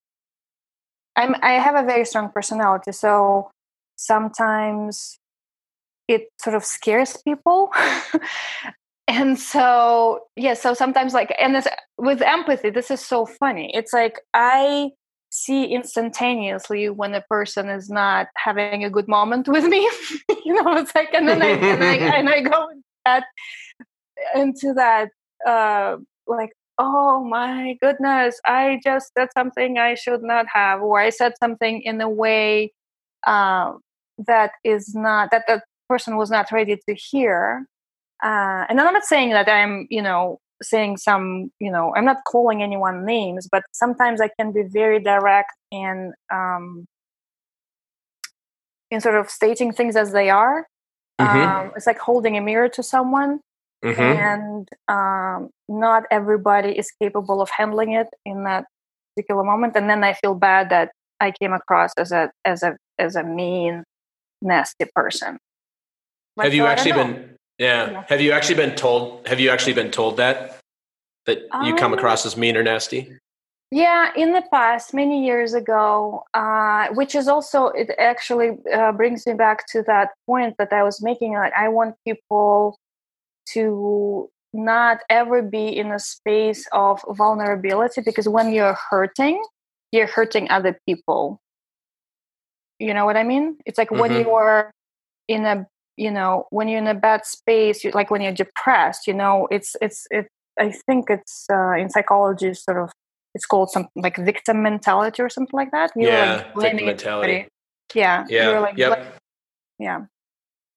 I'm, I have a very strong personality, so sometimes it sort of scares people and so yeah so sometimes like and this, with empathy this is so funny it's like i see instantaneously when a person is not having a good moment with me you know it's like and then i and i, and I go into that into that uh like oh my goodness, I just said something I should not have, or I said something in a way uh, that is not that the person was not ready to hear. Uh, and I'm not saying that I'm, you know, saying some, you know, I'm not calling anyone names, but sometimes I can be very direct in um, in sort of stating things as they are. Mm-hmm. Um, it's like holding a mirror to someone, mm-hmm. and um, not everybody is capable of handling it in that particular moment. And then I feel bad that I came across as a as a as a mean, nasty person. Have you so actually been? Yeah. yeah. Have you actually been told? Have you actually been told that that you come um, across as mean or nasty? Yeah, in the past, many years ago, uh, which is also, it actually uh, brings me back to that point that I was making. Like, I want people to not ever be in a space of vulnerability because when you're hurting, you're hurting other people. You know what I mean? It's like mm-hmm. when you're in a, you know, when you're in a bad space, you, like when you're depressed, you know, it's, it's, it, I think it's uh, in psychology, sort of it's called something like victim mentality or something like that. You're yeah, like victim mentality. Everybody. Yeah. Yeah. Like, yep. yeah.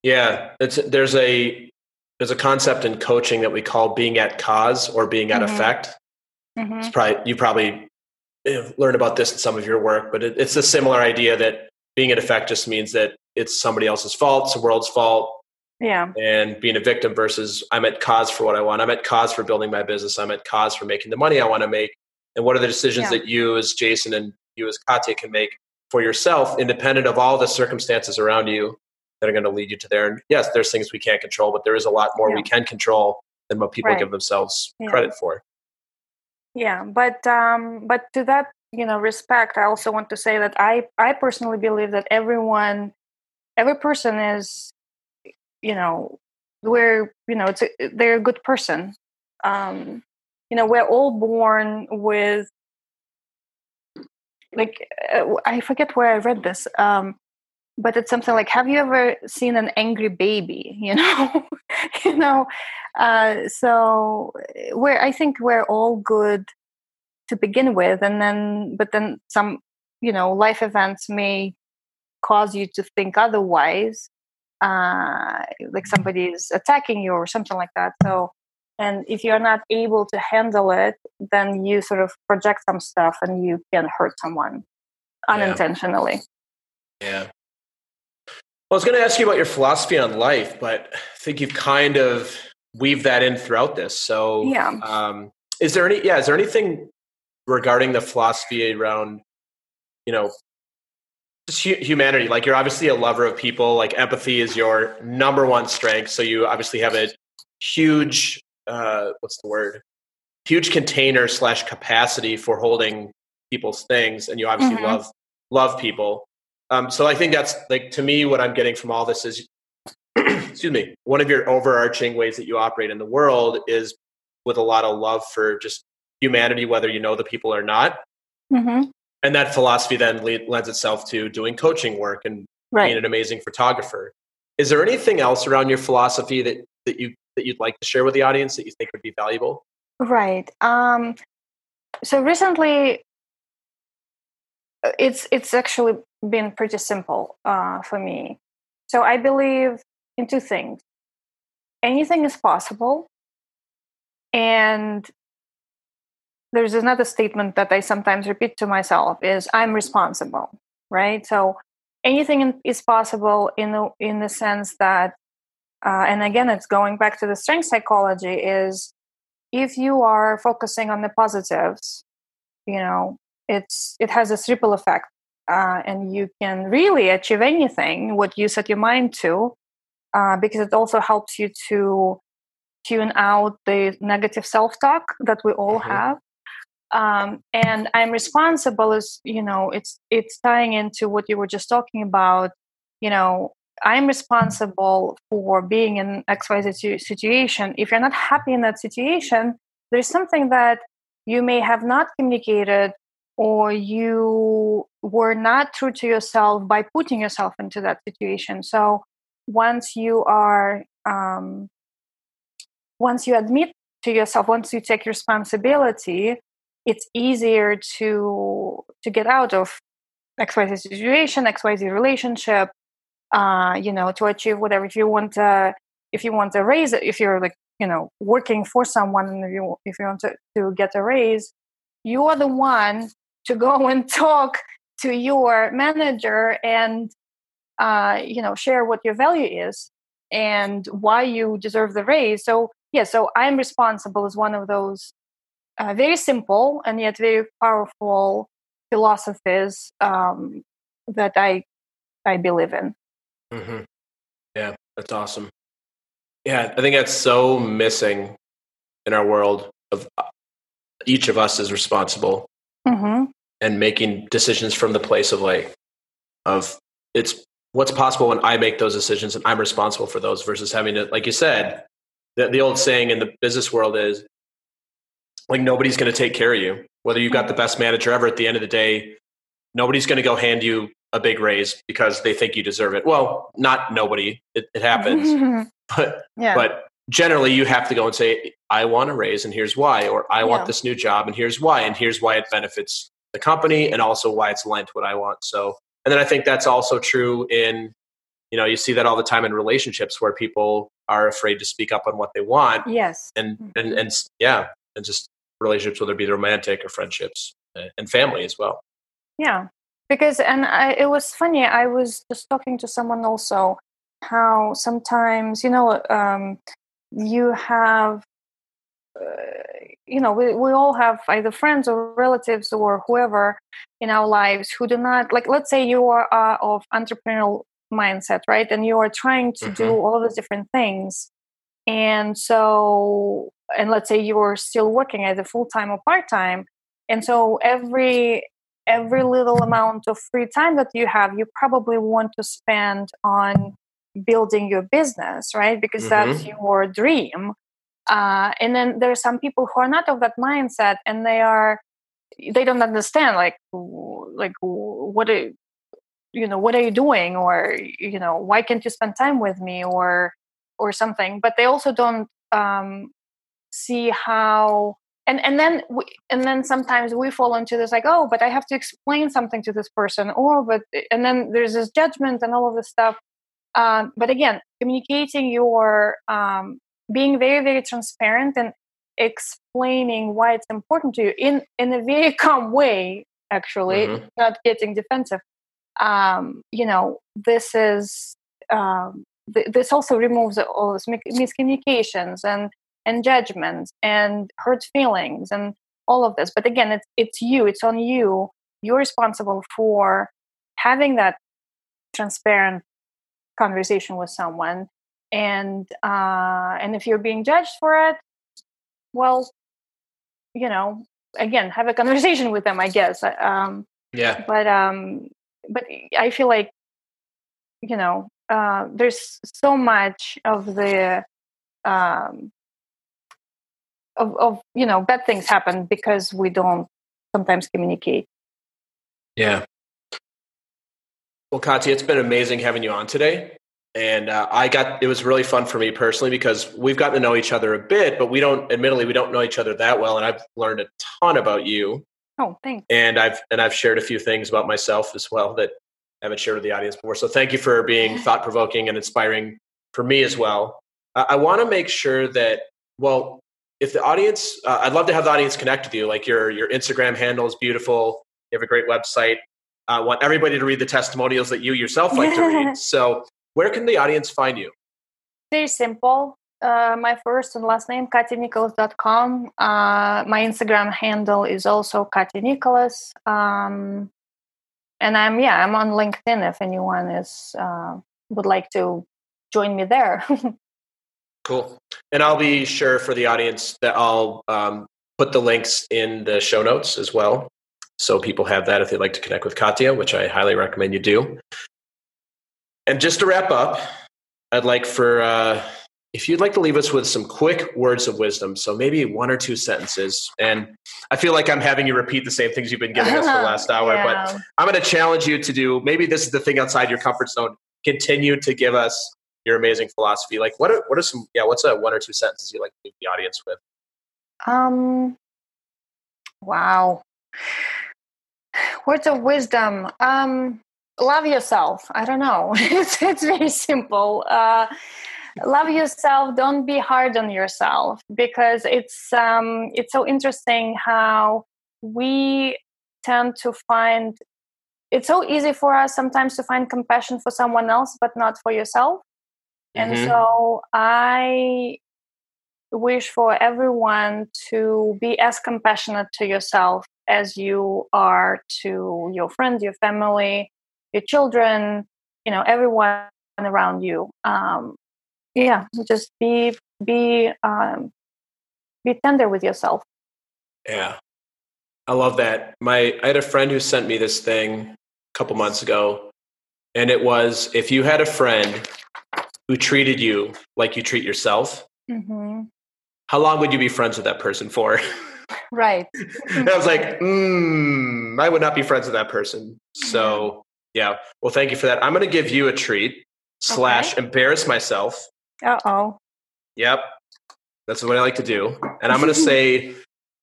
Yeah. It's there's a there's a concept in coaching that we call being at cause or being at mm-hmm. effect. Mm-hmm. It's probably you probably learned about this in some of your work, but it, it's a similar idea that being at effect just means that it's somebody else's fault, it's the world's fault. Yeah. And being a victim versus I'm at cause for what I want. I'm at cause for building my business. I'm at cause for making the money I want to make and what are the decisions yeah. that you as jason and you as katya can make for yourself independent of all the circumstances around you that are going to lead you to there and yes there's things we can't control but there is a lot more yeah. we can control than what people right. give themselves yeah. credit for yeah but um but to that you know respect i also want to say that i i personally believe that everyone every person is you know we're you know it's a, they're a good person. Um you know we're all born with like uh, i forget where i read this um but it's something like have you ever seen an angry baby? You know? You know? Uh so we're i think we're all good to begin with and then but then some you know life events may cause you to think otherwise uh like somebody is attacking you or something like that. So and if you're not able to handle it then you sort of project some stuff and you can hurt someone unintentionally. Yeah, yeah. well i was going to ask you about your philosophy on life but i think you've kind of weaved that in throughout this. So yeah. um, is there any yeah is there anything regarding the philosophy around you know just humanity like you're obviously a lover of people like empathy is your number one strength so you obviously have a huge uh, what's the word? Huge container slash capacity for holding people's things, and you obviously mm-hmm. love love people. Um, so I think that's like to me what I'm getting from all this is, excuse me, one of your overarching ways that you operate in the world is with a lot of love for just humanity, whether you know the people or not. Mm-hmm. And that philosophy then lends itself to doing coaching work and right. being an amazing photographer. Is there anything else around your philosophy that that you that you'd like to share with the audience that you think would be valuable? Right. Um, so recently, uh, it's it's actually been pretty simple uh, for me. So I believe in two things: anything is possible, and there's another statement that I sometimes repeat to myself: is I'm responsible. Right. So anything is possible in the in the sense that uh, and again it's going back to the strength psychology is if you are focusing on the positives you know it's it has a ripple effect uh, and you can really achieve anything what you set your mind to uh, because it also helps you to tune out the negative self-talk that we all mm-hmm. have um, and i'm responsible is you know it's it's tying into what you were just talking about you know I'm responsible for being in XYZ situation. If you're not happy in that situation, there's something that you may have not communicated or you were not true to yourself by putting yourself into that situation. So once you are, um, once you admit to yourself once you take responsibility it's easier to to get out of xyz situation xyz relationship uh you know to achieve whatever. If you want to if you want to raise if you're like you know working for someone and if you if you want to, to get a raise you are the one to go and talk to your manager and uh, you know share what your value is and why you deserve the raise. So yeah so i'm responsible as one of those uh, very simple and yet very powerful philosophies um, that i i believe in mm-hmm. yeah that's awesome yeah i think that's so missing in our world of uh, each of us is responsible mm-hmm. and making decisions from the place of like of it's what's possible when I make those decisions and I'm responsible for those versus having to, like you said, the, the old saying in the business world is like nobody's going to take care of you. Whether you've got the best manager ever, at the end of the day, nobody's going to go hand you a big raise because they think you deserve it. Well, not nobody. It, it happens, but yeah. but generally you have to go and say, I want a raise and here's why, or I want this new job and here's why, and here's why it benefits the company and also why it's aligned to what I want. So and then I think that's also true in, you know, you see that all the time in relationships where people are afraid to speak up on what they want. Yes. And mm-hmm. and and yeah, and just relationships, whether it be romantic or friendships uh, and family as well. Yeah, because and I, it was funny. I was just talking to someone also how sometimes you know um, you have uh, you know we, we all have either friends or relatives or whoever in our lives who do not like let's say you are uh, of entrepreneurial mindset right and you are trying to mm-hmm. do all of these different things and so and let's say you're still working either full-time or part-time and so every every little amount of free time that you have you probably want to spend on building your business right? Because mm-hmm. that's your dream. Uh, and then there are some people who are not of that mindset and they are they don't understand like like what are, you know what are you doing? Or you know why can't you spend time with me? Or or something. But they also don't um, see how and and then we, and then sometimes we fall into this like oh but i have to explain something to this person or but and then there's this judgment and all of this stuff um, but again communicating your um, being very very transparent and explaining why it's important to you in in a very calm way actually mm-hmm. not getting defensive um, you know this is um, th- this also removes all those miscommunications and and judgments and hurt feelings and all of this. But again it's it's you it's on you. You're responsible for having that transparent conversation with someone. And uh, and if you're being judged for it well you know again have a conversation with them i guess. Um, yeah. but um but i feel like you know uh, there's so much of the um of, of you know bad things happen because we don't sometimes communicate yeah well katya it's been amazing having you on today and uh, I got it was really fun for me personally because we've gotten to know each other a bit, but we don't admittedly we don't know each other that well, and I've learned a ton about you. Oh, thanks. And I've and I've shared a few things about myself as well that I haven't shared with the audience before. So thank you for being thought provoking and inspiring for me as well. Uh, I want to make sure that well, if the audience, uh, I'd love to have the audience connect with you. Like your your Instagram handle is beautiful. You have a great website. I want everybody to read the testimonials that you yourself like to read. So where can the audience find you? Very simple. Uh, my first and last name, katyanicholas.com. Uh, my Instagram handle is also Katya Nicholas. Um, and I'm, yeah, I'm on LinkedIn if anyone is, uh, would like to join me there. cool. And I'll be sure for the audience that I'll um, put the links in the show notes as well. So people have that if they'd like to connect with Katya, which I highly recommend you do. And just to wrap up, I'd like for uh, if you'd like to leave us with some quick words of wisdom, so maybe one or two sentences. And I feel like I'm having you repeat the same things you've been giving us for the last hour, yeah. but I'm going to challenge you to do maybe this is the thing outside your comfort zone. Continue to give us your amazing philosophy. Like what are what are some yeah, what's a one or two sentences you'd like to leave the audience with? Um, wow. Words of wisdom. Um, love yourself. I don't know. it's, it's very simple. Uh, love yourself. Don't be hard on yourself because it's um, it's so interesting how we tend to find it's so easy for us sometimes to find compassion for someone else but not for yourself and mm-hmm. so i wish for everyone to be as compassionate to yourself as you are to your friends your family your children you know everyone around you. Um, yeah just be be um, be tender with yourself. Yeah. I love that. My i had a friend who sent me this thing a couple months ago and it was if you had a friend who treated you like you treat yourself mm-hmm how long would you be friends with that person for? Right. and I was like, mm, I would not be friends with that person. So, yeah. Well, thank you for that. I'm going to give you a treat slash okay. embarrass myself. Uh oh. Yep. That's what I like to do. And I'm going to say,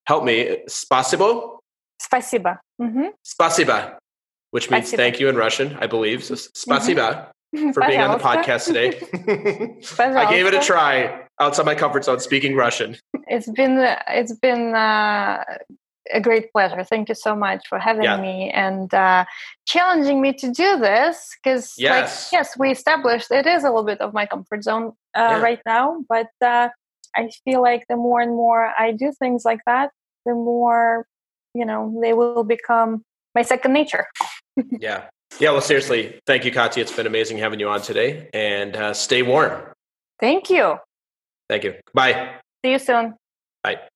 help me, spasibo? Spasiba. Mm-hmm. Spasiba, which means spasiba. thank you in Russian, I believe. So, spasiba. Mm-hmm for being on the podcast today. I gave it a try outside my comfort zone, speaking Russian. It's been it's been uh, a great pleasure. Thank you so much for having yeah. me and uh, challenging me to do this because, yes. Like, yes, we established it is a little bit of my comfort zone uh, yeah. right now, but uh, I feel like the more and more I do things like that, the more you know they will become my second nature. yeah, yeah, well, seriously, thank you, Katya. It's been amazing having you on today, and uh, stay warm. Thank you. Thank you. Bye. See you soon. Bye.